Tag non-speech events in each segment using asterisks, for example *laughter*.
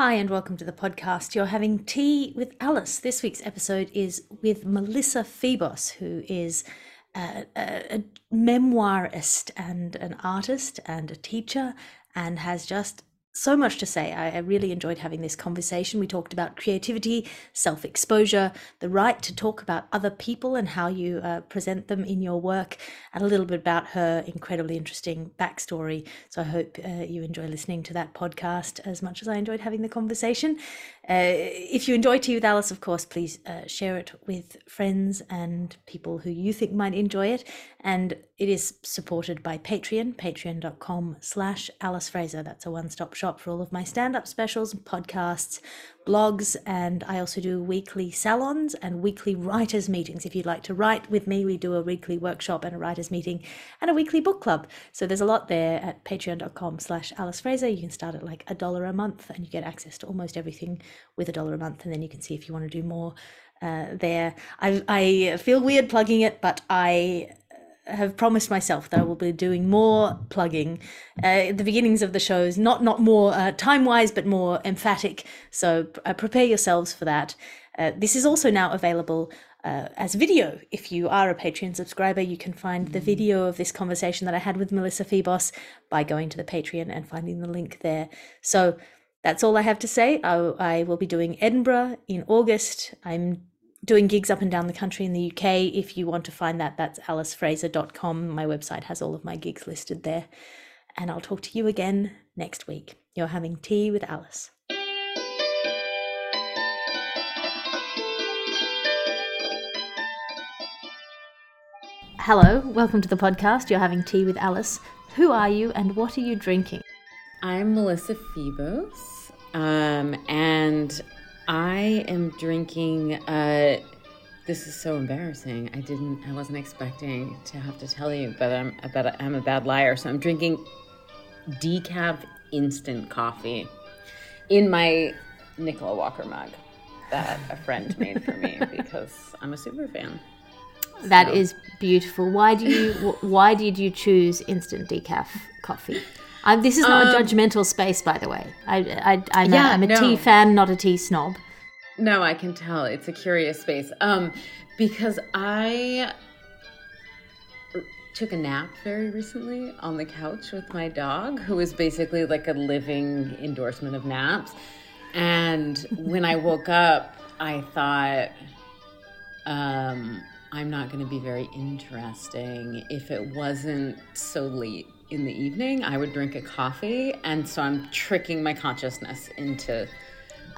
Hi, and welcome to the podcast. You're having tea with Alice. This week's episode is with Melissa Febos, who is a, a, a memoirist and an artist and a teacher, and has just so much to say. I, I, really enjoyed having this conversation. We talked about creativity, self exposure, the right to talk about other people and how you uh, present them in your work, and a little bit about her incredibly interesting backstory. So I hope uh, you enjoy listening to that podcast as much as I enjoyed having the conversation. Uh, if you enjoy Tea with Alice, of course, please uh, share it with friends and people who you think might enjoy it. And it is supported by Patreon, patreon.com slash Alice Fraser. That's a one-stop shop for all of my stand-up specials, podcasts, blogs, and I also do weekly salons and weekly writers meetings. If you'd like to write with me, we do a weekly workshop and a writers meeting and a weekly book club. So there's a lot there at patreon.com slash Alice Fraser. You can start at like a dollar a month and you get access to almost everything with a dollar a month. And then you can see if you want to do more uh, there. I, I feel weird plugging it, but I have promised myself that I will be doing more plugging uh, at the beginnings of the shows, not not more uh, time wise, but more emphatic. So uh, prepare yourselves for that. Uh, this is also now available uh, as video. If you are a Patreon subscriber, you can find the video of this conversation that I had with Melissa Febos by going to the Patreon and finding the link there. So that's all I have to say. I, I will be doing Edinburgh in August. I'm doing gigs up and down the country in the UK. If you want to find that, that's alicefraser.com. My website has all of my gigs listed there. And I'll talk to you again next week. You're having tea with Alice. Hello, welcome to the podcast. You're having tea with Alice. Who are you and what are you drinking? I'm Melissa Febos, um, and I am drinking. Uh, this is so embarrassing. I didn't. I wasn't expecting to have to tell you, but I'm. But I'm a bad liar. So I'm drinking decaf instant coffee in my Nicola Walker mug that a friend made for me *laughs* because I'm a super fan. That so. is beautiful. Why do you? Why did you choose instant decaf coffee? Um, this is not um, a judgmental space, by the way. I, I, I'm, yeah, a, I'm a no. tea fan, not a tea snob. No, I can tell. It's a curious space. Um, because I took a nap very recently on the couch with my dog, who is basically like a living endorsement of naps. And when I woke *laughs* up, I thought, um, I'm not going to be very interesting if it wasn't so late in the evening, I would drink a coffee. And so I'm tricking my consciousness into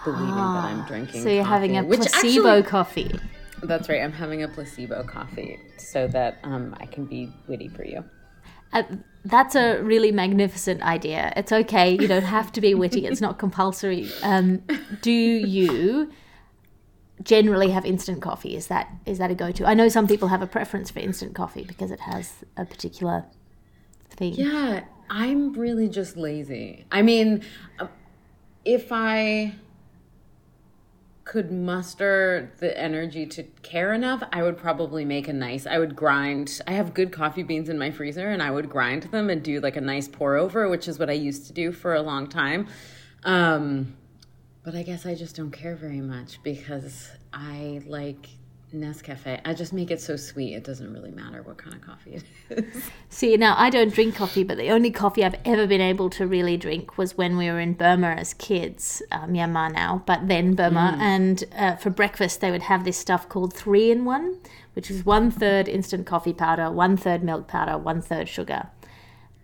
believing ah, that I'm ah, drinking. So you're coffee, having a placebo actually, coffee. That's right. I'm having a placebo coffee so that um, I can be witty for you. Uh, that's a really magnificent idea. It's okay. You don't have to be witty. It's not compulsory. Um, do you generally have instant coffee? Is that is that a go to? I know some people have a preference for instant coffee because it has a particular thing. Yeah, I'm really just lazy. I mean, uh, if I could muster the energy to care enough, I would probably make a nice. I would grind. I have good coffee beans in my freezer, and I would grind them and do like a nice pour over, which is what I used to do for a long time. Um, but I guess I just don't care very much because I like Nescafe. I just make it so sweet. It doesn't really matter what kind of coffee it is. *laughs* See, now I don't drink coffee, but the only coffee I've ever been able to really drink was when we were in Burma as kids, uh, Myanmar now, but then Burma. Mm. And uh, for breakfast, they would have this stuff called three in one, which is one third instant coffee powder, one third milk powder, one third sugar.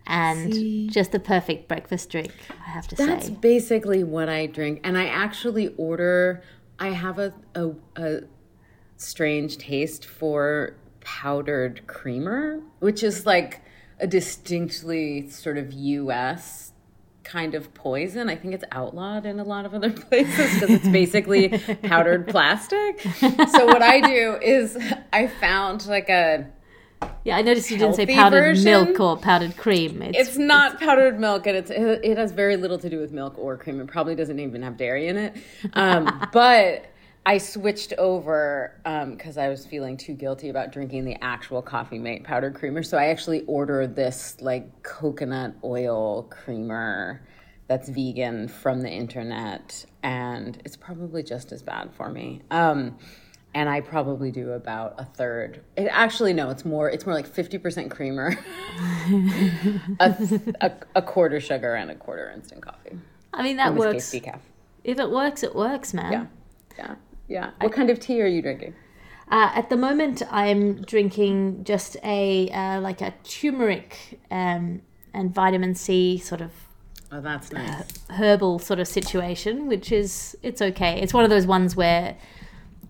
And See, just the perfect breakfast drink, I have to that's say. That's basically what I drink. And I actually order, I have a, a, a strange taste for powdered creamer, which is like a distinctly sort of US kind of poison. I think it's outlawed in a lot of other *laughs* places because it's basically powdered plastic. So what I do is I found like a yeah, I noticed you didn't say powdered version. milk or powdered cream. It's, it's not it's... powdered milk, and it's it has very little to do with milk or cream. It probably doesn't even have dairy in it. Um, *laughs* but I switched over because um, I was feeling too guilty about drinking the actual coffee mate powdered creamer. So I actually ordered this like coconut oil creamer that's vegan from the internet, and it's probably just as bad for me. Um, and I probably do about a third. It, actually, no, it's more. It's more like fifty percent creamer, *laughs* a, a, a, quarter sugar, and a quarter instant coffee. I mean that works. Case, if it works, it works, man. Yeah, yeah, yeah. What I, kind of tea are you drinking? Uh, at the moment, I'm drinking just a uh, like a turmeric um, and vitamin C sort of Oh, that's nice. Uh, herbal sort of situation, which is it's okay. It's one of those ones where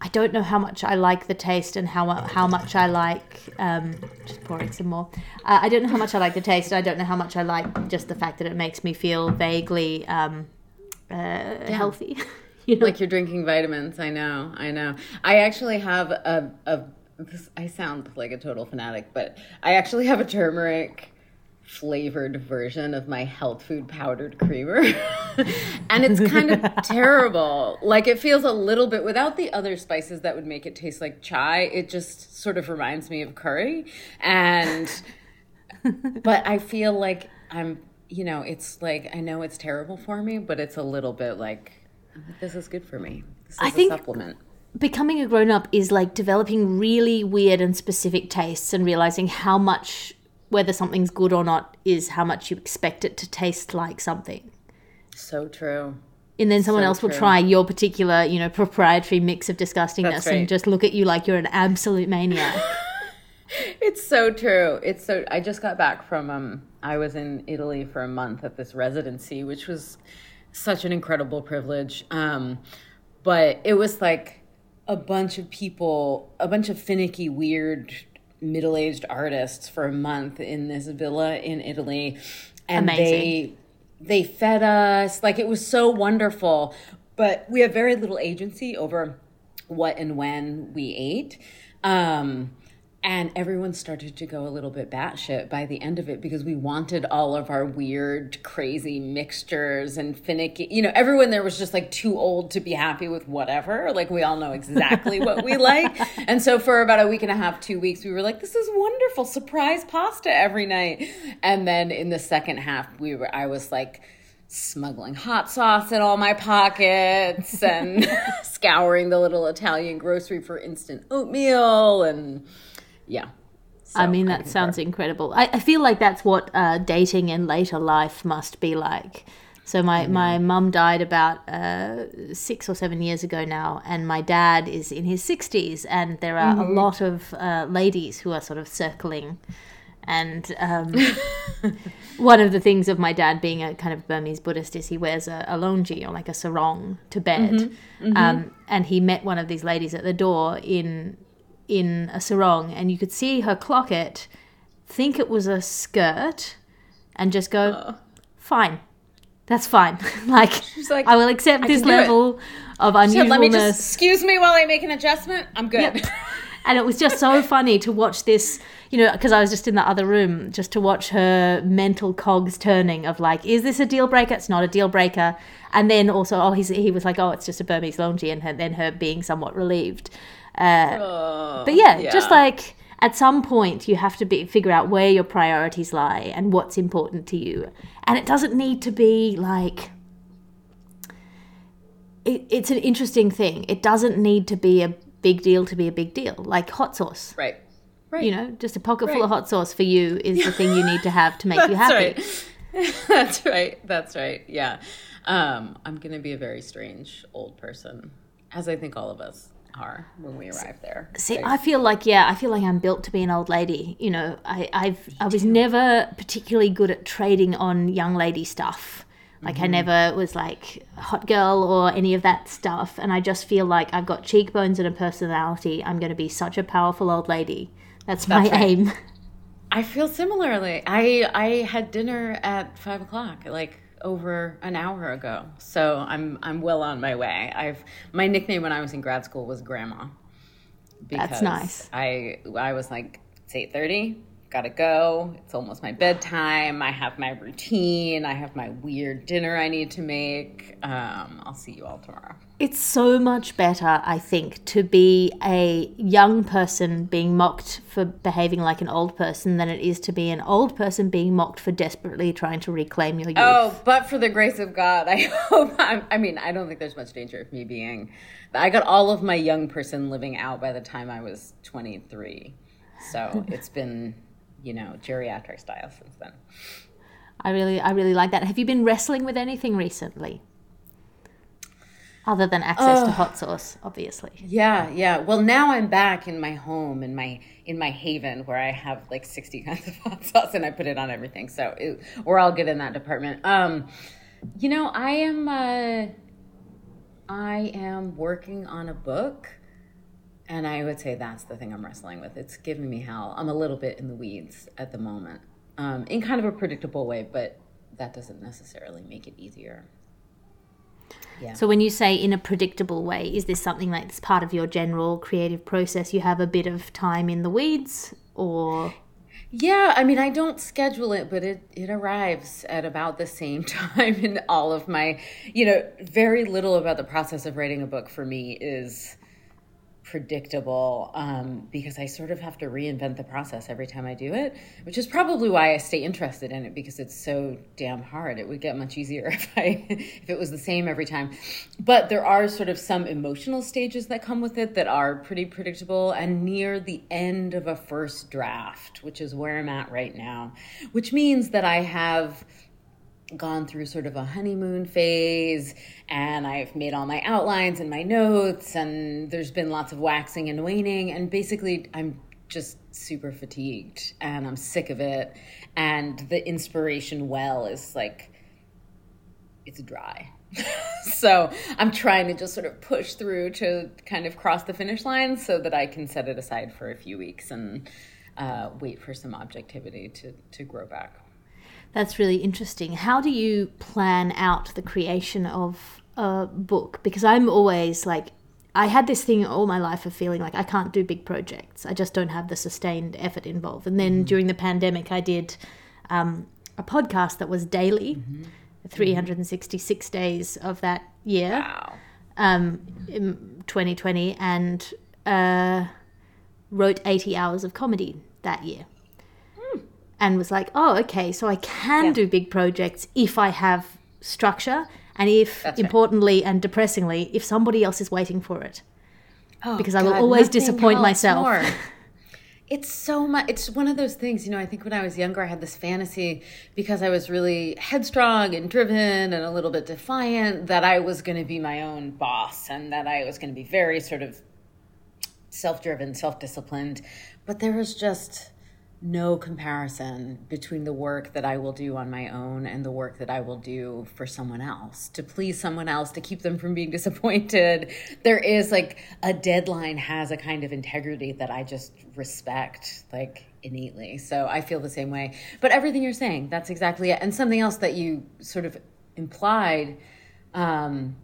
I don't know how much I like the taste and how how much I like um, just pouring some more. Uh, I don't know how much I like the taste. I don't know how much I like just the fact that it makes me feel vaguely um, uh, yeah. healthy. *laughs* *laughs* you know? Like you're drinking vitamins. I know. I know. I actually have a, a this, I sound like a total fanatic, but I actually have a turmeric flavored version of my health food powdered creamer. *laughs* and it's kind of *laughs* terrible. Like it feels a little bit without the other spices that would make it taste like chai, it just sort of reminds me of curry. And but I feel like I'm, you know, it's like I know it's terrible for me, but it's a little bit like this is good for me. This is I think supplement becoming a grown up is like developing really weird and specific tastes and realizing how much whether something's good or not is how much you expect it to taste like something. So true. And then someone so else will true. try your particular, you know, proprietary mix of disgustingness right. and just look at you like you're an absolute maniac. *laughs* *laughs* it's so true. It's so I just got back from um I was in Italy for a month at this residency, which was such an incredible privilege. Um but it was like a bunch of people, a bunch of finicky, weird middle-aged artists for a month in this villa in Italy and Amazing. they they fed us like it was so wonderful but we have very little agency over what and when we ate um and everyone started to go a little bit batshit by the end of it because we wanted all of our weird, crazy mixtures and finicky. You know, everyone there was just like too old to be happy with whatever. Like we all know exactly what we *laughs* like. And so for about a week and a half, two weeks, we were like, "This is wonderful, surprise pasta every night." And then in the second half, we were. I was like smuggling hot sauce in all my pockets and *laughs* *laughs* scouring the little Italian grocery for instant oatmeal and yeah. So I mean, that I sounds incredible. I, I, feel like that's what uh, dating in later life must be like. So my, my mum died about uh, six or seven years ago now, and my dad is in his sixties, and there are mm-hmm. a lot of uh, ladies who are sort of circling. And um, *laughs* one of the things of my dad being a kind of Burmese Buddhist is he wears a, a longi or like a sarong to bed. Mm-hmm. Mm-hmm. Um, and he met one of these ladies at the door in in a sarong and you could see her clock it, think it was a skirt, and just go, oh. fine. That's fine. *laughs* like, like, I will accept this level it. of unusualness. Let me just excuse me while I make an adjustment. I'm good. Yep. *laughs* and it was just so funny to watch this you know because i was just in the other room just to watch her mental cogs turning of like is this a deal breaker it's not a deal breaker and then also oh he's, he was like oh it's just a burmese longi and her, then her being somewhat relieved uh, but yeah, yeah, just like at some point you have to be figure out where your priorities lie and what's important to you, and it doesn't need to be like. It, it's an interesting thing. It doesn't need to be a big deal to be a big deal, like hot sauce. Right. Right. You know, just a pocket right. full of hot sauce for you is the thing you need to have to make you *laughs* happy. Right. *laughs* That's right. That's right. Yeah. Um, I'm going to be a very strange old person, as I think all of us when we arrive there. See, I feel like yeah, I feel like I'm built to be an old lady. You know, I I've I was never particularly good at trading on young lady stuff. Like mm-hmm. I never was like hot girl or any of that stuff, and I just feel like I've got cheekbones and a personality. I'm going to be such a powerful old lady. That's, That's my right. aim. I feel similarly. I I had dinner at five o'clock. Like over an hour ago. So I'm I'm well on my way. I've my nickname when I was in grad school was Grandma. That's nice. I I was like it's eight thirty. Gotta go. It's almost my bedtime. I have my routine. I have my weird dinner I need to make. Um, I'll see you all tomorrow. It's so much better, I think, to be a young person being mocked for behaving like an old person than it is to be an old person being mocked for desperately trying to reclaim your youth. Oh, but for the grace of God, I *laughs* hope. I'm, I mean, I don't think there's much danger of me being. I got all of my young person living out by the time I was 23. So it's been you know, geriatric style since then. I really, I really like that. Have you been wrestling with anything recently? Other than access to hot sauce, obviously. Yeah, yeah. Well, now I'm back in my home, in my in my haven, where I have like 60 *laughs* kinds of hot sauce, and I put it on everything. So it, we're all good in that department. Um, you know, I am. Uh, I am working on a book and I would say that's the thing I'm wrestling with. It's giving me hell. I'm a little bit in the weeds at the moment, um, in kind of a predictable way, but that doesn't necessarily make it easier. Yeah. So when you say in a predictable way, is this something like this part of your general creative process? You have a bit of time in the weeds, or yeah, I mean, I don't schedule it, but it, it arrives at about the same *laughs* time in all of my, you know, very little about the process of writing a book for me is predictable um, because I sort of have to reinvent the process every time I do it, which is probably why I stay interested in it because it's so damn hard. It would get much easier *laughs* if I if it was the same every time. But there are sort of some emotional stages that come with it that are pretty predictable and near the end of a first draft, which is where I'm at right now, which means that I have gone through sort of a honeymoon phase and I've made all my outlines and my notes and there's been lots of waxing and waning and basically I'm just super fatigued and I'm sick of it and the inspiration well is like it's dry. *laughs* so I'm trying to just sort of push through to kind of cross the finish line so that I can set it aside for a few weeks and uh, wait for some objectivity to, to grow back. That's really interesting. How do you plan out the creation of a book? Because I'm always like, I had this thing all my life of feeling like I can't do big projects. I just don't have the sustained effort involved. And then mm-hmm. during the pandemic, I did um, a podcast that was daily, mm-hmm. 366 mm-hmm. days of that year, wow. um, in 2020, and uh, wrote 80 hours of comedy that year and was like, oh, okay, so I can yeah. do big projects if I have structure and if, That's importantly right. and depressingly, if somebody else is waiting for it. Oh, because God, I will always disappoint myself. *laughs* it's so much it's one of those things you know i think when i was younger i had this fantasy because i was really headstrong and driven and a little bit defiant that i was going to be my own boss and that i was going to be very sort of self-driven self-disciplined but there was just no comparison between the work that I will do on my own and the work that I will do for someone else to please someone else to keep them from being *laughs* disappointed. There is like a deadline has a kind of integrity that I just respect like innately. So I feel the same way. But everything you're saying, that's exactly it. And something else that you sort of implied um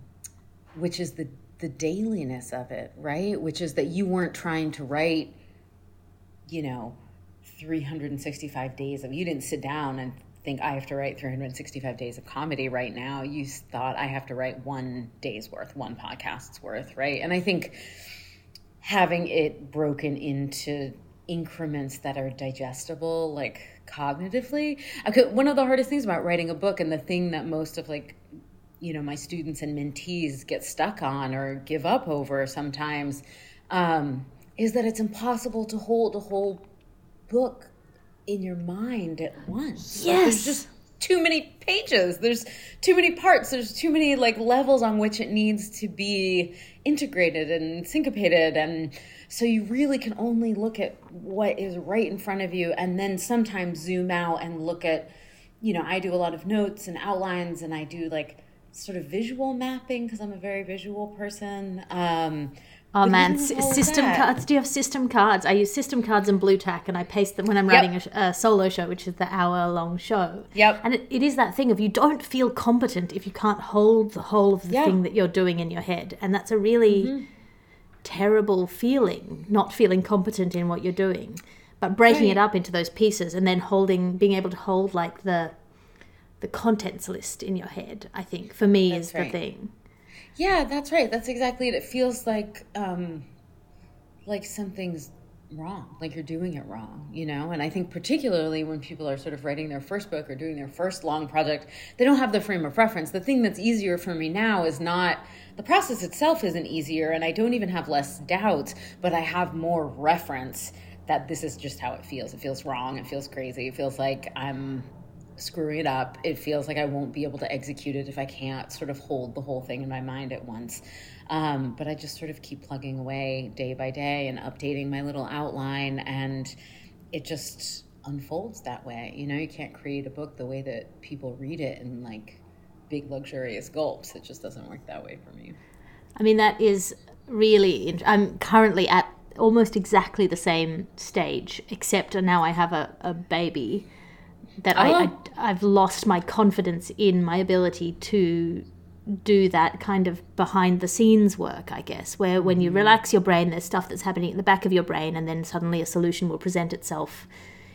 which is the the dailiness of it, right? Which is that you weren't trying to write you know 365 days of you didn't sit down and think I have to write 365 days of comedy right now. You thought I have to write one day's worth, one podcast's worth, right? And I think having it broken into increments that are digestible, like cognitively, one of the hardest things about writing a book and the thing that most of like you know my students and mentees get stuck on or give up over sometimes um, is that it's impossible to hold a whole book in your mind at once. Yes. Like there's just too many pages. There's too many parts. There's too many like levels on which it needs to be integrated and syncopated and so you really can only look at what is right in front of you and then sometimes zoom out and look at you know, I do a lot of notes and outlines and I do like sort of visual mapping because I'm a very visual person. Um Oh man, system cards. Do you have system cards? I use system cards and Blu Tack, and I paste them when I'm yep. writing a, a, solo show, which is the hour-long show. Yep. And it, it is that thing of you don't feel competent if you can't hold the whole of the yep. thing that you're doing in your head, and that's a really mm-hmm. terrible feeling, not feeling competent in what you're doing. but breaking it up into those pieces and then holding being able to hold like the the contents list in your head i think for me is the thing Yeah, that's right. That's exactly it. It feels like um like something's wrong, like you're doing it wrong, you know? And I think particularly when people are sort of writing their first book or doing their first long project, they don't have the frame of reference. The thing that's easier for me now is not the process itself isn't easier and I don't even have less doubts, but I have more reference that this is just how it feels. It feels wrong, it feels crazy. It feels like I'm screwing it up. It feels like I won't be able to execute it if I can't sort of hold the whole thing in my mind at once. Um, but I just sort of keep plugging away day by day and updating my little outline, and it just unfolds that way. You know, you can't create a book the way that people read it in like big luxurious gulps. It just doesn't work that way for me. I mean, that is really. int- I'm currently at almost exactly the same stage, except now I have a, a baby. That I, oh. I, Oh. I've lost my confidence in my ability to do that kind of behind the scenes work, I guess, where when you mm. relax your brain, there's stuff that's happening in the back of your brain, and then suddenly a solution will present itself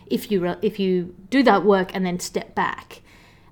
if you re- if you do that work and then step back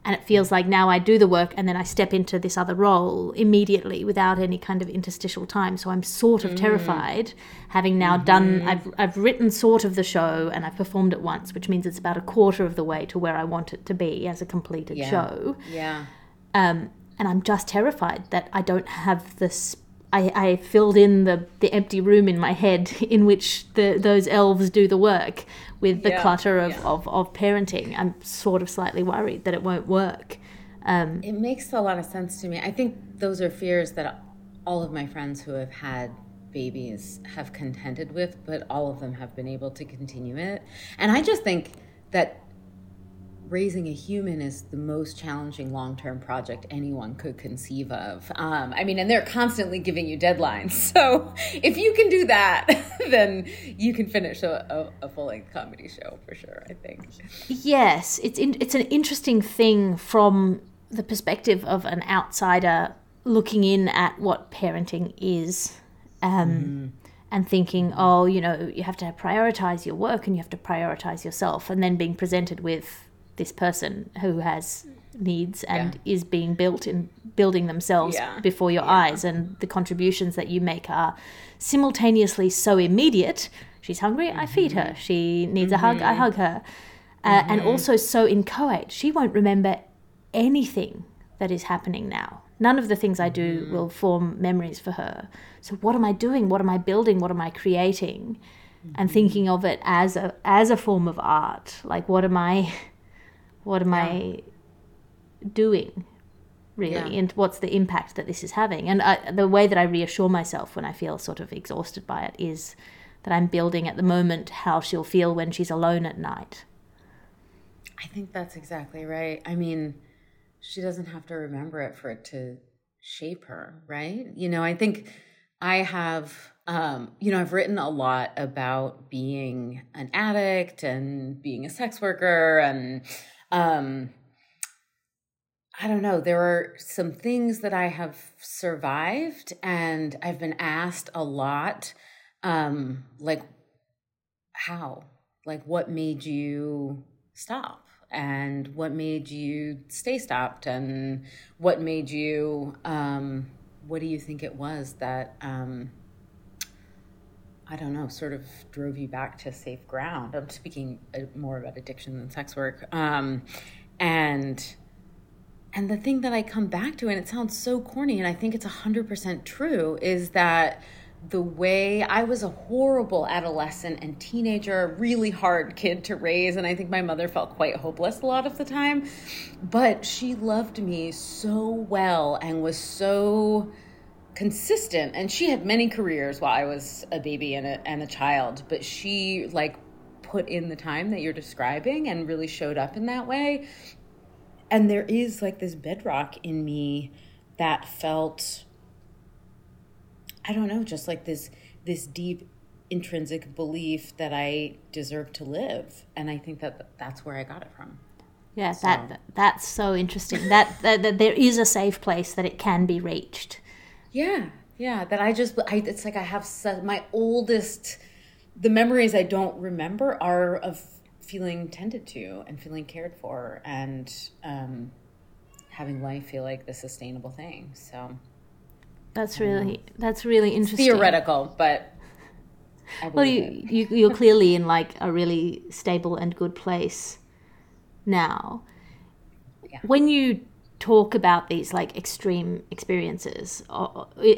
and it feels like now I do the work and then I step into this other role immediately without any kind of interstitial time. So I'm sort of terrified, having now done. I've I've written sort of the show and I've performed it once, which means it's about a quarter of the way to where I want it to be as a completed Yeah. show. Yeah. Um, and I'm just terrified that I don't have this. I, I filled in the, the empty room in my head *laughs* in which the those elves do the work with the Yeah, clutter of, yeah. of, of parenting. I'm sort of slightly worried that it won't work. Um, It makes a lot of sense to me. I think those are fears that all of my friends who have had babies have contended with, but all of them have been able to continue it. And I just think that raising a human is the most challenging long-term project anyone could conceive of. Um, I mean, and they're constantly giving you deadlines. *laughs* So if you can do that, *laughs* then you can finish a, a, a full-length comedy show for sure. I think. Yes, it's in, it's an interesting thing from the perspective of an outsider looking in at what parenting is, um, and thinking, oh, you know, you have to prioritize your work and you have to prioritize yourself, and then being presented with this person who has needs and is being built in building themselves Yeah. before your eyes. And the contributions that you make are simultaneously so immediate. She's hungry i mm-hmm. feed her. She needs a hug i mm-hmm. hug her. Uh, and mm-hmm. also so inchoate she won't remember anything that is happening now. None of the things i do will form memories for her. So what am i doing? What am i building? What am i creating? And thinking of it as a as a form of art. Like what am i what am i doing really Yeah. and what's the impact that this is having and I, the way that i reassure myself when i feel sort of exhausted by it is that i'm building at the moment how she'll feel when she's alone at night I think that's exactly right. I mean, she doesn't have to remember it for it to shape her, right? You know, I think I have, um, you know, I've written a lot about being an addict and being a sex worker and, um, I don't know. There are some things that I have survived, and I've been asked a lot, um, like, how? Like, what made you stop? And what made you stay stopped? And what made you, um, what do you think it was that, um, I don't know, sort of drove you back to safe ground? I'm speaking uh, more about addiction than sex work. Um, and, and the thing that I come back to, and it sounds so corny, and I think it's 100% true, is that the way I was a horrible adolescent and teenager, a really hard kid to raise, and I think my mother felt quite hopeless a lot of the time. But she loved me so well and was so consistent and she had many careers while I was a baby and a, and a child but she like put in the time that you're describing and really showed up in that way. And there is like this bedrock in me that felt I don't know just like this this deep intrinsic belief that I deserve to live. And I think that that's where I got it from. Yeah that that's so interesting. That, that that there is a safe place that it can be reached Yeah, yeah. That I just, I, it's like I have such, my oldest the memories I don't remember are of feeling tended to and feeling cared for and um, having life feel like the sustainable thing. So that's really that's really interesting. Theoretical, but well, you, you you're clearly in like a really stable and good place now. Yeah. When you talk about these like extreme experiences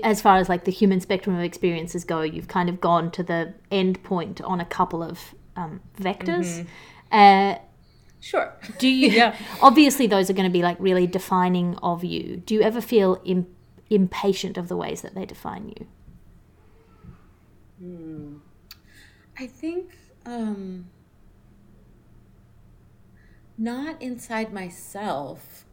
as far as like the human spectrum of experiences go you've kind of gone to the end point on a couple of um, vectors. Mm-hmm. uh, sure. do you *laughs* yeah. obviously those are going to be like really defining of you. Do you ever feel Im- impatient of the ways that they define you? Hmm. i think um, not inside myself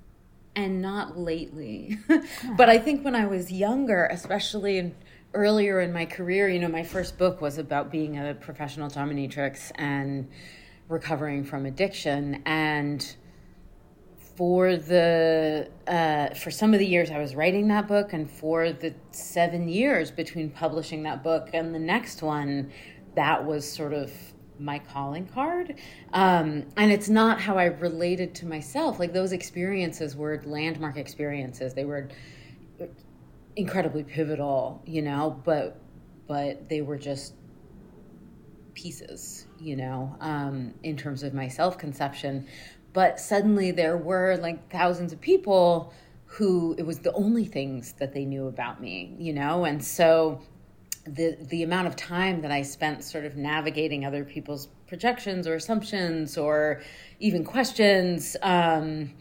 and not lately. *laughs* but I think when I was younger, especially in, earlier in my career, you know, my first book was about being a professional dominatrix and recovering from addiction. And for the uh, for some of the years I was writing that book, and for the seven years between publishing that book and the next one, that was sort of my calling card. Um, and it's not how I related to myself. Like those experiences were landmark experiences. They were incredibly pivotal, you know, but but they were just pieces, you know, um, in terms of my self conception. But suddenly there were like thousands of people who it was the only things that they knew about me, you know, and so the the amount of time that I spent sort of navigating other people's projections or assumptions or even questions um,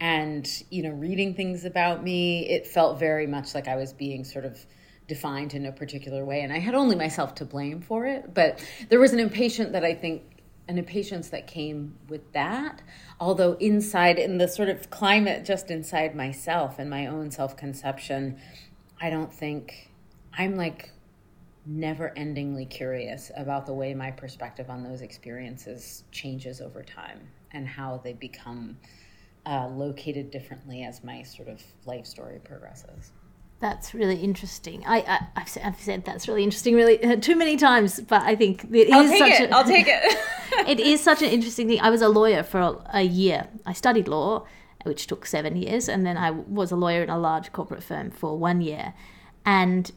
and you know reading things about me it felt very much like I was being sort of defined in a particular way and I had only myself to blame for it but there was an impatience that I think an impatience that came with that although inside in the sort of climate just inside myself and my own self-conception I don't think I'm like never endingly curious about the way my perspective on those experiences changes over time and how they become uh, located differently as my sort of life story progresses. That's really interesting. I, I have said, said that's really interesting really uh, too many times, but I think it I'll is take such it. A, I'll take it. *laughs* it is such an interesting thing. I was a lawyer for a, a year. I studied law, which took seven years, and then I was a lawyer in a large corporate firm for one year. And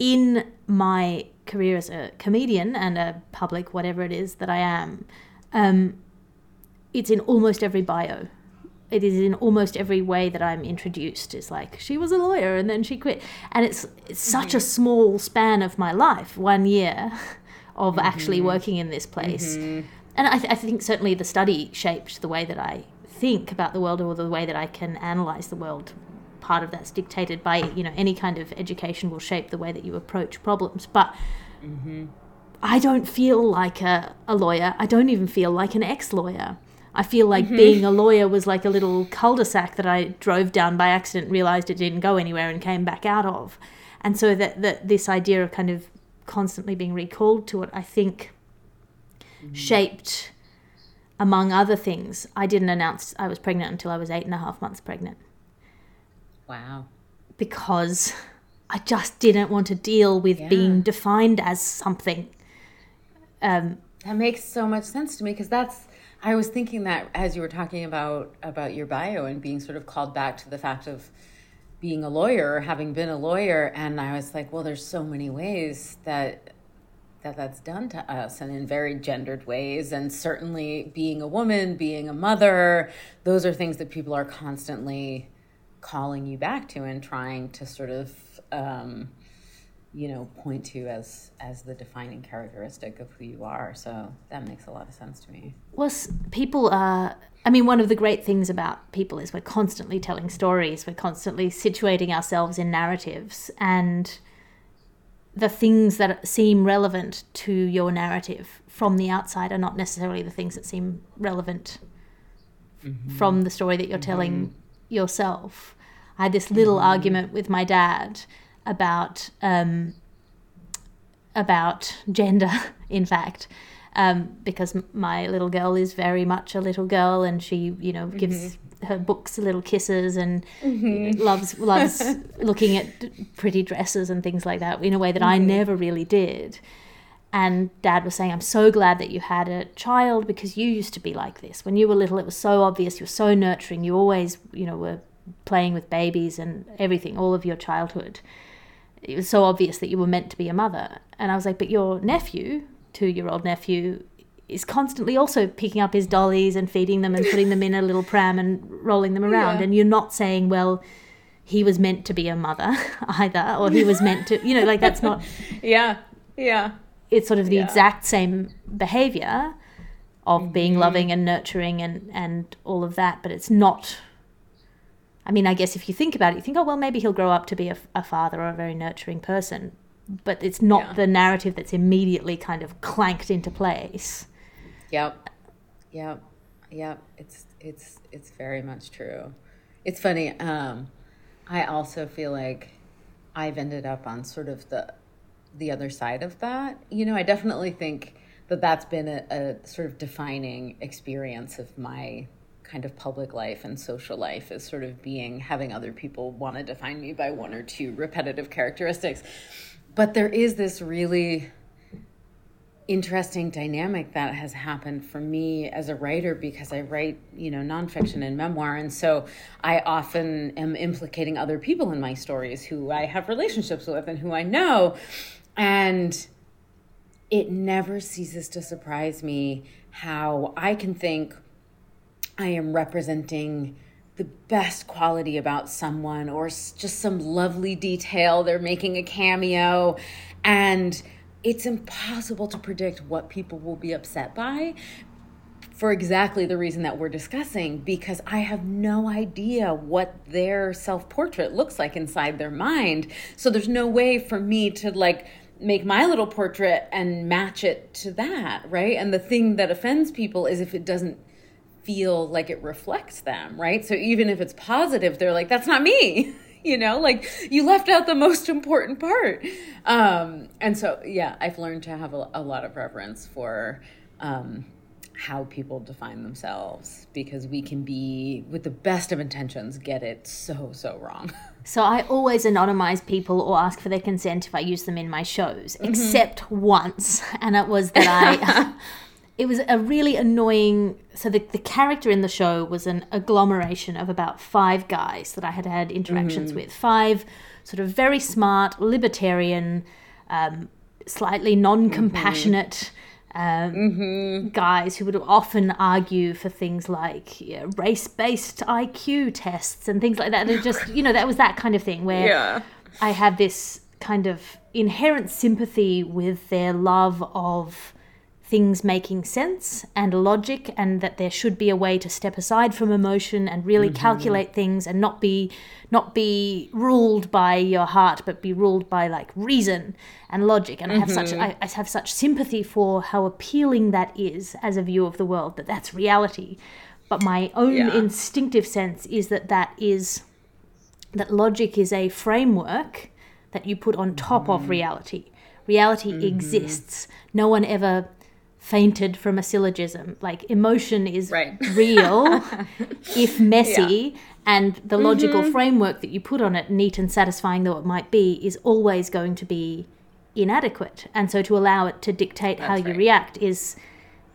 in my career as a comedian and a public whatever it is that I am, um, it's in almost every bio. It is in almost every way that I'm introduced. It's like she was a lawyer and then she quit, and it's it's such mm-hmm. a small span of my life, one year, *laughs* of mm-hmm. actually working in this place. Mm-hmm. And I, th- I think certainly the study shaped the way that I think about the world or the way that I can analyze the world part of that's dictated by you know any kind of education will shape the way that you approach problems but mm-hmm. i don't feel like a, a lawyer i don't even feel like an ex-lawyer i feel like mm-hmm. being a lawyer was like a little cul-de-sac that i drove down by accident realized it didn't go anywhere and came back out of and so that, that this idea of kind of constantly being recalled to it i think mm-hmm. shaped among other things i didn't announce i was pregnant until i was eight and a half months pregnant Wow. Because I just didn't want to deal with yeah. being defined as something. Um, that makes so much sense to me because that's I was thinking that as you were talking about about your bio and being sort of called back to the fact of being a lawyer, having been a lawyer, and I was like, well, there's so many ways that that that's done to us and in very gendered ways and certainly being a woman being a mother those are things that people are constantly calling you back to and trying to sort of um, you know point to as as the defining characteristic of who you are so that makes a lot of sense to me well people are i mean one of the great things about people is we're constantly telling stories we're constantly situating ourselves in narratives and the things that seem relevant to your narrative from the outside are not necessarily the things that seem relevant mm-hmm. from the story that you're mm-hmm. telling yourself. I had this little mm-hmm. argument with my dad about um, about gender, *laughs* in fact, um, because my little girl is very much a little girl, and she, you know, gives mm-hmm. her books little kisses and mm-hmm. *laughs* loves loves *laughs* looking at pretty dresses and things like that in a way that I mm-hmm. never really did. And dad was saying, I'm so glad that you had a child because you used to be like this. When you were little, it was so obvious. You were so nurturing. You always, you know, were playing with babies and everything, all of your childhood. It was so obvious that you were meant to be a mother. And I was like, but your nephew, two year old nephew, is constantly also picking up his dollies and feeding them and putting them in a little pram and rolling them *laughs* around. Yeah. And you're not saying, well, he was meant to be a mother *laughs* either, or he was meant to, you know, like that's not, *laughs* Yeah. Yeah. It's sort of the Yeah. exact same behavior of being Mm-hmm. loving and nurturing and, and all of that, but it's not. I mean, I guess if you think about it, you think, oh, well, maybe he'll grow up to be a, a father or a very nurturing person. But it's not Yeah. the narrative that's immediately kind of clanked into place. Yep. Yep. Yep. It's it's it's very much true. It's funny. Um, I also feel like I've ended up on sort of the the other side of that. You know, I definitely think that that's been a, a sort of defining experience of my kind of public life and social life is sort of being having other people want to define me by one or two repetitive characteristics. But there is this really interesting dynamic that has happened for me as a writer because I write, you know, nonfiction and memoir. And so I often am implicating other people in my stories who I have relationships with and who I know. And it never ceases to surprise me how I can think I am representing the best quality about someone or just some lovely detail. They're making a cameo. And it's impossible to predict what people will be upset by for exactly the reason that we're discussing because I have no idea what their self portrait looks like inside their mind. So there's no way for me to like make my little portrait and match it to that, right? And the thing that offends people is if it doesn't feel like it reflects them, right? So even if it's positive, they're like, that's not me. *laughs* You know, like you left out the most important part. Um, and so, yeah, I've learned to have a, a lot of reverence for um, how people define themselves because we can be, with the best of intentions, get it so, so wrong. *laughs* So I always anonymize people or ask for their consent if I use them in my shows, Mm-hmm. except once, and it was that I. *laughs* it was a really annoying. So the the character in the show was an agglomeration of about five guys that I had had interactions with. Five sort of very smart, libertarian, um, slightly non-compassionate. Um, Guys who would often argue for things like yeah, race-based IQ tests and things like that. They're just, you know, that was that kind of thing where I have this kind of inherent sympathy with their love of things making sense and logic, and that there should be a way to step aside from emotion and really mm-hmm. calculate things and not be not be ruled by your heart, but be ruled by like reason and logic. And I have such mm-hmm. I, I have such sympathy for how appealing that is as a view of the world. That that's reality. But my own Yeah. instinctive sense is that that is that logic is a framework that you put on top of mm-hmm. reality. Reality exists. No one ever fainted from a syllogism. Like emotion is Right. *laughs* real, if messy, and the mm-hmm. logical framework that you put on it, neat and satisfying though it might be, is always going to be inadequate. And so to allow it to dictate how That's you react is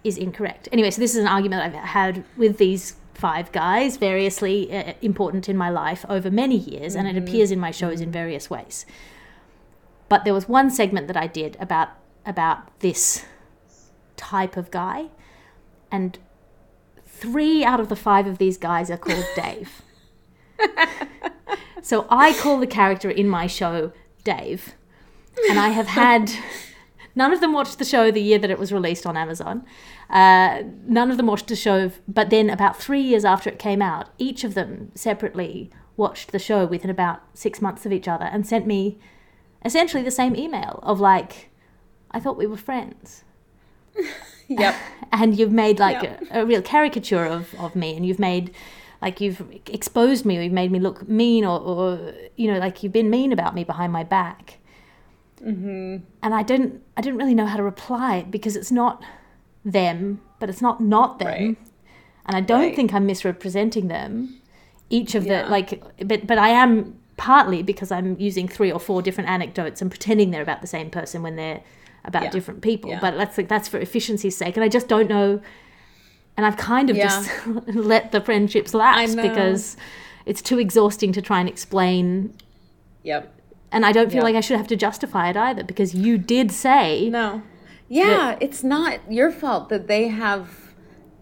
is incorrect. Anyway, so this is an argument I've had with these five guys, variously uh, important in my life over many years, and it mm-hmm. appears in my shows in mm-hmm. various ways. But there was one segment that I did about about this type of guy, and three out of the five of these guys are called *laughs* Dave. so I call the character in my show Dave, and I have had *laughs* none of them watched the show the year that it was released on Amazon. Uh, none of them watched the show, but then about three years after it came out, each of them separately watched the show within about six months of each other and sent me essentially the same email of like, I thought we were friends. *laughs* Yep. And you've made like Yeah. a, a real caricature of, of me, and you've made like you've exposed me, or you've made me look mean, or, or you know, like you've been mean about me behind my back. Mm-hmm. And I didn't, I didn't really know how to reply because it's not them, but it's not not them, Right. and I don't Right. think I'm misrepresenting them. Each of Yeah. the like, but but I am partly because I'm using three or four different anecdotes and pretending they're about the same person when they're about Yeah. different people. Yeah. But that's like that's for efficiency's sake, and I just don't know. And I've kind of Yeah. just *laughs* let the friendships lapse because it's too exhausting to try and explain. Yep. And I don't feel Yeah. like I should have to justify it either because you did say No. Yeah, it's not your fault that they have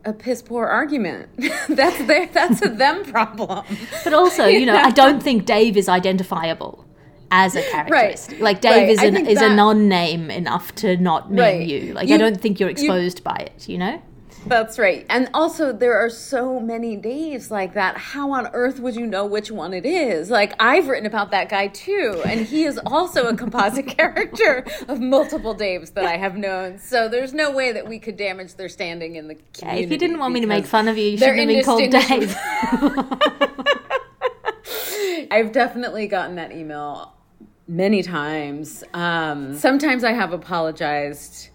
a piss poor argument. *laughs* that's their that's a them problem. But also, *laughs* you know, I don't think Dave is identifiable as a characteristic. Like Dave right. is an, is a non-name enough to not mean Right. you. Like You- I don't think you're exposed by it. You know. That's right. And also, there are so many Daves like that. How on earth would you know which one it is? Like, I've written about that guy too, and he is also a composite *laughs* character of multiple Daves that I have known. So there's no way that we could damage their standing in the Yeah, community. if you didn't want me to make fun of you, you shouldn't have been called. Dave. *laughs* *laughs* I've definitely gotten that email many times. Um, sometimes I have apologized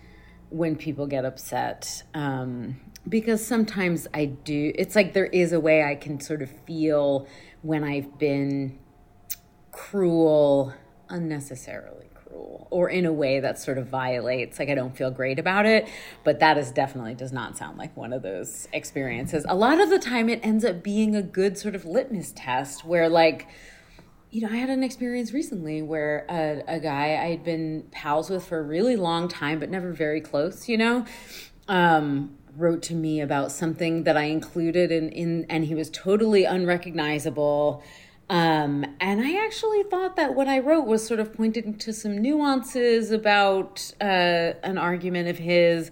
when people get upset um, because sometimes I do. It's like there is a way I can sort of feel when I've been cruel, unnecessarily cruel, or in a way that sort of violates, like I don't feel great about it. But that is definitely does not sound like one of those experiences. A lot of the time, it ends up being a good sort of litmus test where, like, you know, I had an experience recently where a, a guy I had been pals with for a really long time, but never very close, you know, um, wrote to me about something that I included in, in and he was totally unrecognizable. Um, and I actually thought that what I wrote was sort of pointed to some nuances about uh, an argument of his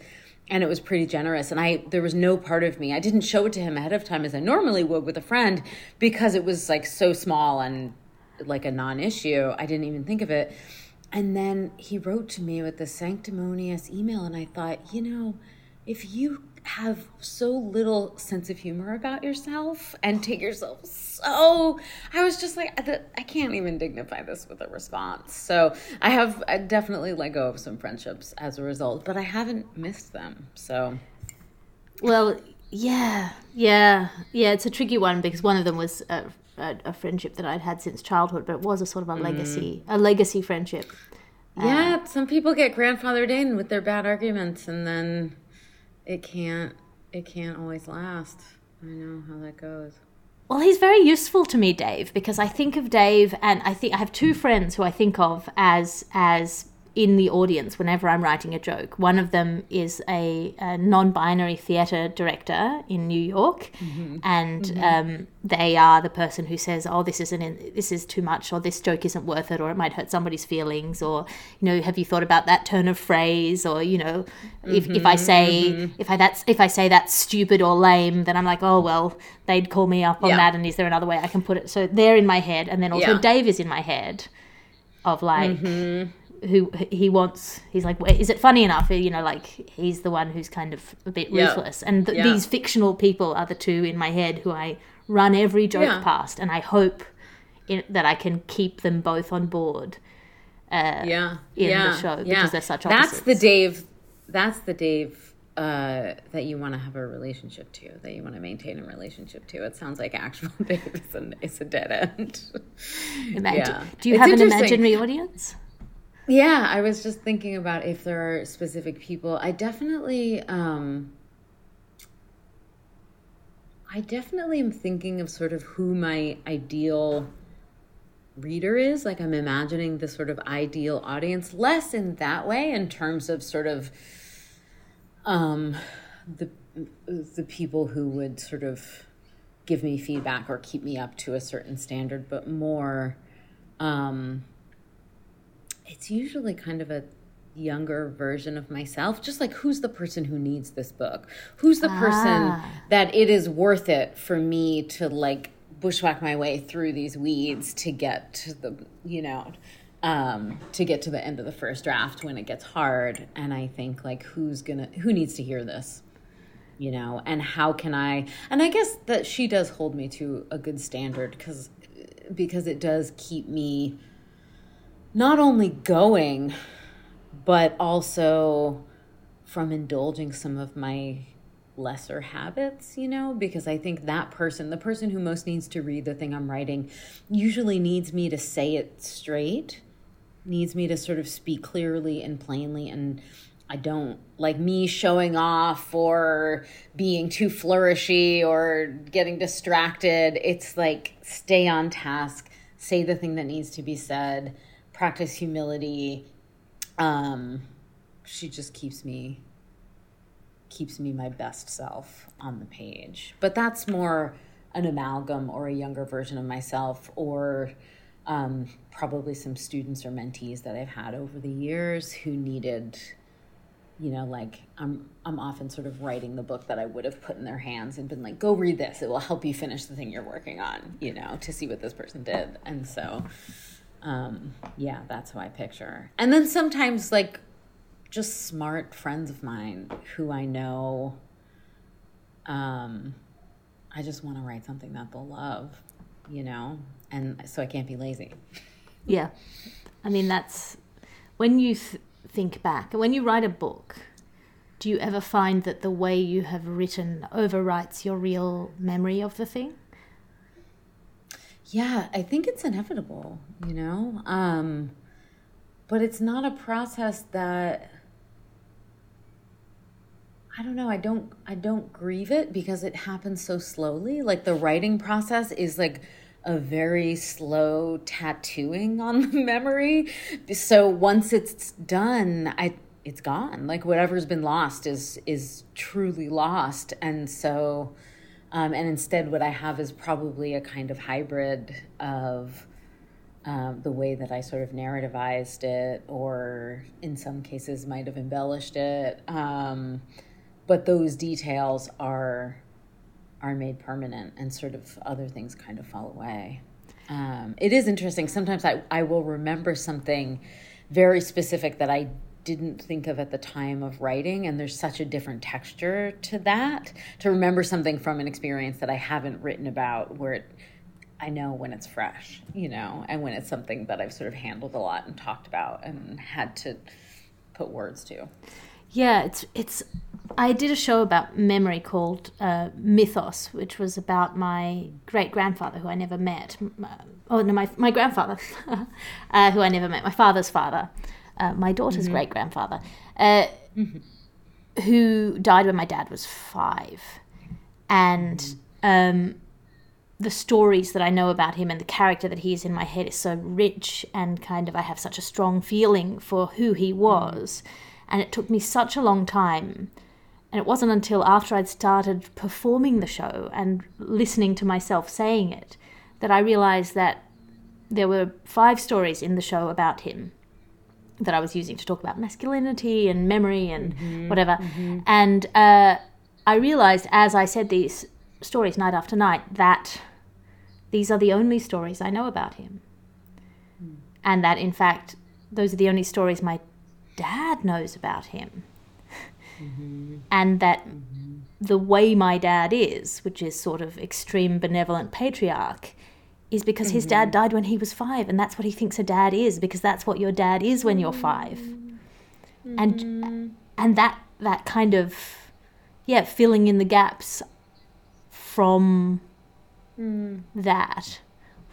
and it was pretty generous and i there was no part of me. I didn't show it to him ahead of time as i normally would with a friend because it was like so small and like a non-issue. I didn't even think of it. And then he wrote to me with this sanctimonious email and i thought you know if you have so little sense of humor about yourself and take yourself so i was just like I- can't even dignify this with a response so i have I definitely let go of some friendships as a result but i haven't missed them so Well, yeah, yeah, yeah. It's a tricky one because one of them was a, a, a friendship that I'd had since childhood, but it was a sort of a legacy, mm. a legacy friendship. yeah um, some people get grandfathered in with their bad arguments and then it can't it can't always last. I know how that goes. Well, he's very useful to me, Dave, because I think of Dave, and I think I have two friends who I think of as as in the audience whenever I'm writing a joke. One of them is a, a non-binary theater director in New York, mm-hmm. and mm-hmm. Um, they are the person who says, "Oh, this isn't in, this is too much, or this joke isn't worth it, or it might hurt somebody's feelings, or you know, have you thought about that turn of phrase, or you know, if, if I mm-hmm, say if I that's if I say that's stupid or lame, then I'm like, oh well, they'd call me up on Yeah. that, and is there another way I can put it? So they're in my head, and then also Yeah. Dave is in my head, of like. Who he wants? He's like, is it funny enough? You know, like he's the one who's kind of a bit Yeah. ruthless. And th- Yeah. these fictional people are the two in my head who I run every joke Yeah. past, and I hope in, that I can keep them both on board. yeah in the yeah, show because yeah. they're such that's the dave that's the dave uh, that you want to have a relationship to that you want to maintain a relationship to it sounds like actual *laughs* dave is a, is a dead end Imagine. Yeah. Do you It's have an imaginary audience? Yeah i was just thinking about if there are specific people. I definitely um i definitely am thinking of sort of who my ideal reader is. Like i'm imagining the sort of ideal audience less in that way in terms of sort of um the the people who would sort of give me feedback or keep me up to a certain standard but more um it's usually kind of a younger version of myself just like who's the person who needs this book? Who's the person Ah. that it is worth it for me to like bushwhack my way through these weeds to get to the you know um to get to the end of the first draft when it gets hard? And i think like who's gonna who needs to hear this? You know and how can i and i guess that she does hold me to a good standard because because it does keep me not only going but also from indulging some of my lesser habits, you know, because I think that person, the person who most needs to read the thing I'm writing, usually needs me to say it straight needs me to sort of speak clearly and plainly and I don't like me showing off or being too flourishy or getting distracted. It's like stay on task, say the thing that needs to be said, practice humility. Um, she just keeps me keeps me my best self on the page. But that's more an amalgam or a younger version of myself or um, probably some students or mentees that I've had over the years who needed you know like i'm i'm often sort of writing the book that i would have put in their hands and been like go read this it will help you finish the thing you're working on you know to see what this person did and so um yeah that's how i picture and then sometimes like just smart friends of mine who i know um i just want to write something that they'll love you know and so i can't be lazy yeah i mean that's when you th- think back. When you write a book, do you ever find that the way you have written overwrites your real memory of the thing? Yeah, I think it's inevitable, you know? Um, but it's not a process that I don't know, I don't I don't grieve it because it happens so slowly. Like the writing process is like a very slow tattooing *laughs* on the memory. So once it's done, I it's gone. Like whatever's been lost is is truly lost. And so um, and instead what I have is probably a kind of hybrid of um, the way that I sort of narrativized it, or in some cases might have embellished it. Um, but those details are are made permanent and sort of other things kind of fall away. Um, it is interesting. Sometimes I, I will remember something very specific that I didn't think of at the time of writing, and there's such a different texture to that. To remember something from an experience that I haven't written about, where it, I know when it's fresh, you know, and when it's something that I've sort of handled a lot and talked about and had to put words to. Yeah, it's it's. I did a show about memory called uh, Mythos, which was about my great grandfather who I never met. Oh no, my my grandfather, *laughs* uh, who I never met. My father's father, uh, my daughter's mm-hmm. great grandfather, uh, mm-hmm. who died when my dad was five, and. Mm-hmm. Um, the stories that I know about him and the character that he is in my head is so rich and kind of I have such a strong feeling for who he mm-hmm. was. And it took me such a long time. And it wasn't until after I'd started performing the show and listening to myself saying it that I realized that there were five stories in the show about him that I was using to talk about masculinity and memory and mm-hmm, whatever. Mm-hmm. And uh, I realized as I said these stories night after night that these are the only stories I know about him. Mm. And that, in fact, those are the only stories my dad knows about him. Mm-hmm. And that mm-hmm. the way my dad is, which is sort of extreme benevolent patriarch, is because mm-hmm. his dad mm-hmm. died when he was five, and that's what he thinks a dad is, because that's what your dad is when you're 5 And mm-hmm. and that that kind of yeah, filling in the gaps from mm. that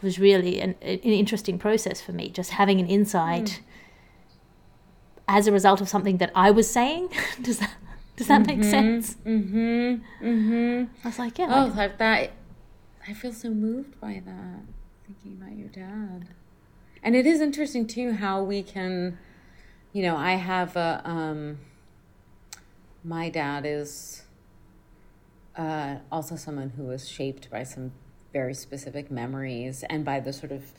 was really an, an interesting process for me, just having an insight mm as a result of something that I was saying. *laughs* does that does that mm-hmm, make sense? Mm-hmm. Mm-hmm. I was like, yeah. Oh, like, that. I feel so moved by that. Thinking about your dad, and it is interesting too how we can, you know, I have a. Um, my dad is uh, also someone who was shaped by some very specific memories and by the sort of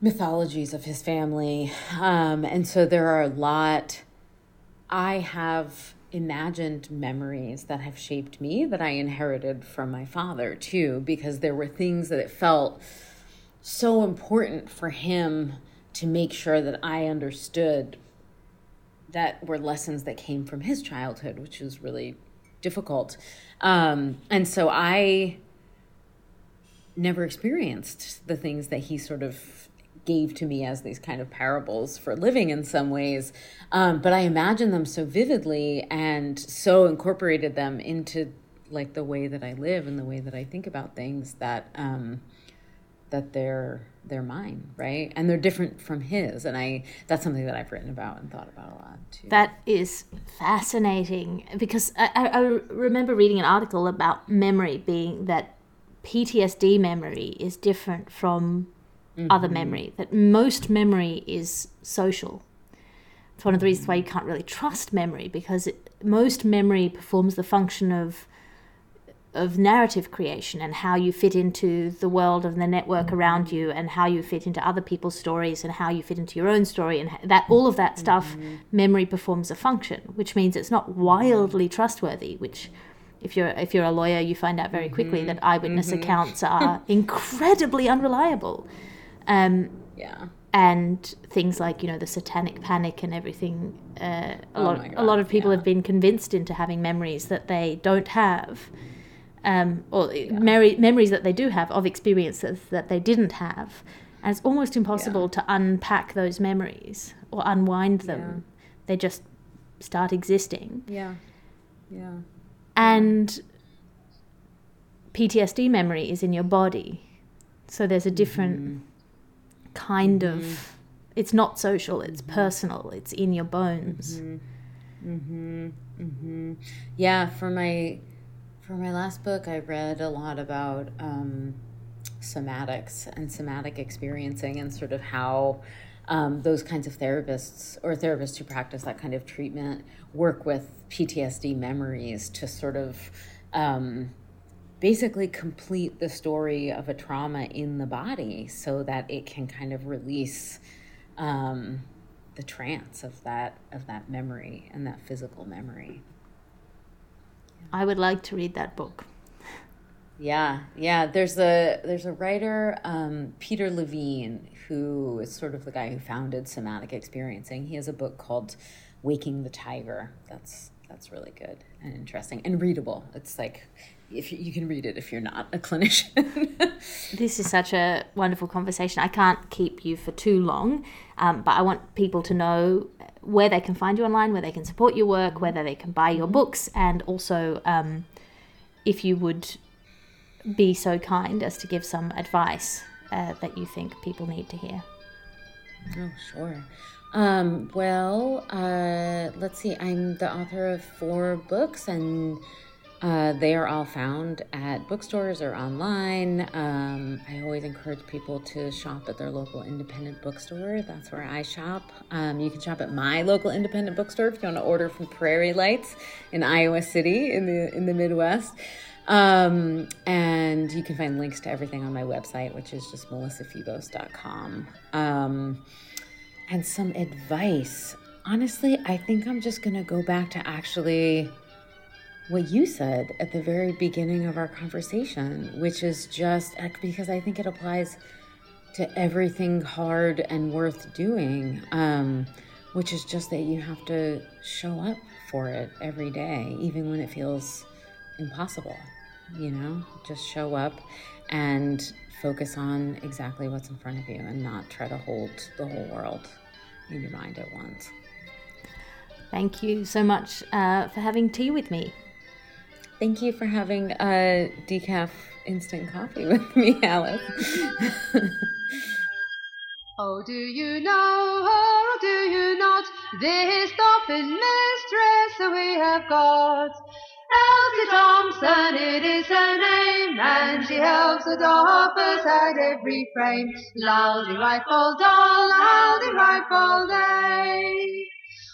mythologies of his family. Um, and so there are a lot. I have imagined memories that have shaped me that I inherited from my father too, because there were things that it felt so important for him to make sure that I understood that were lessons that came from his childhood, which was really difficult. Um, and so I never experienced the things that he sort of gave to me as these kind of parables for living in some ways. Um, but I imagine them so vividly and so incorporated them into like the way that I live and the way that I think about things that um, that they're they're mine, right? And they're different from his. And I that's something that I've written about and thought about a lot too. That is fascinating because I, I remember reading an article about memory being that PTSD memory is different from mm-hmm. other memory, that most memory is social. It's one of the reasons why you can't really trust memory because it, most memory performs the function of of narrative creation and how you fit into the world and the network around you and how you fit into other people's stories and how you fit into your own story and that all of that stuff mm-hmm. memory performs a function which means it's not wildly trustworthy which if you're if you're a lawyer you find out very quickly mm-hmm. that eyewitness mm-hmm. accounts are *laughs* incredibly unreliable um, yeah and things like you know the satanic panic and everything uh, a oh lot God, a lot of people yeah. have been convinced into having memories that they don't have um, or yeah. memories that they do have of experiences that they didn't have. And it's almost impossible yeah. to unpack those memories or unwind them. They just start existing. Yeah. Yeah. And PTSD memory is in your body. So there's a different mm-hmm. Kind mm-hmm. of it's not social, it's mm-hmm. personal, it's in your bones. Mhm. Mhm. Mhm. Yeah, for my for my last book, I read a lot about um, somatics and somatic experiencing and sort of how um, those kinds of therapists or therapists who practice that kind of treatment work with PTSD memories to sort of um, basically complete the story of a trauma in the body so that it can kind of release um, the trance of that of that memory and that physical memory. I would like to read that book. Yeah, yeah. There's a there's a writer, um, Peter Levine, who is sort of the guy who founded somatic experiencing. He has a book called Waking the Tiger. That's that's really good and interesting and readable. It's like if you, you can read it if you're not a clinician. *laughs* this is such a wonderful conversation. I can't keep you for too long, um, but I want people to know where they can find you online, where they can support your work, whether they can buy your mm-hmm. books, and also um, if you would be so kind as to give some advice uh, that you think people need to hear. Oh, sure. Um, well, uh, let's see. I'm the author of four books, and uh, they are all found at bookstores or online. Um, I always encourage people to shop at their local independent bookstore. That's where I shop. Um, you can shop at my local independent bookstore if you want to order from Prairie Lights in Iowa City in the in the Midwest. Um, and you can find links to everything on my website, which is just melissafebos.com. Um, and some advice. Honestly, I think I'm just going to go back to actually what you said at the very beginning of our conversation, which is just because I think it applies to everything hard and worth doing, um, which is just that you have to show up for it every day, even when it feels impossible. You know, just show up and focus on exactly what's in front of you and not try to hold the whole world in your mind at once. Thank you so much uh, for having tea with me. Thank you for having a decaf instant coffee with me, Alice. *laughs* oh, do you know, or do you not, this dolphin mistress we have got? Elsie Thompson, it is her name, and she helps the dolphins at every frame. Loudy right, doll, loudy right, day.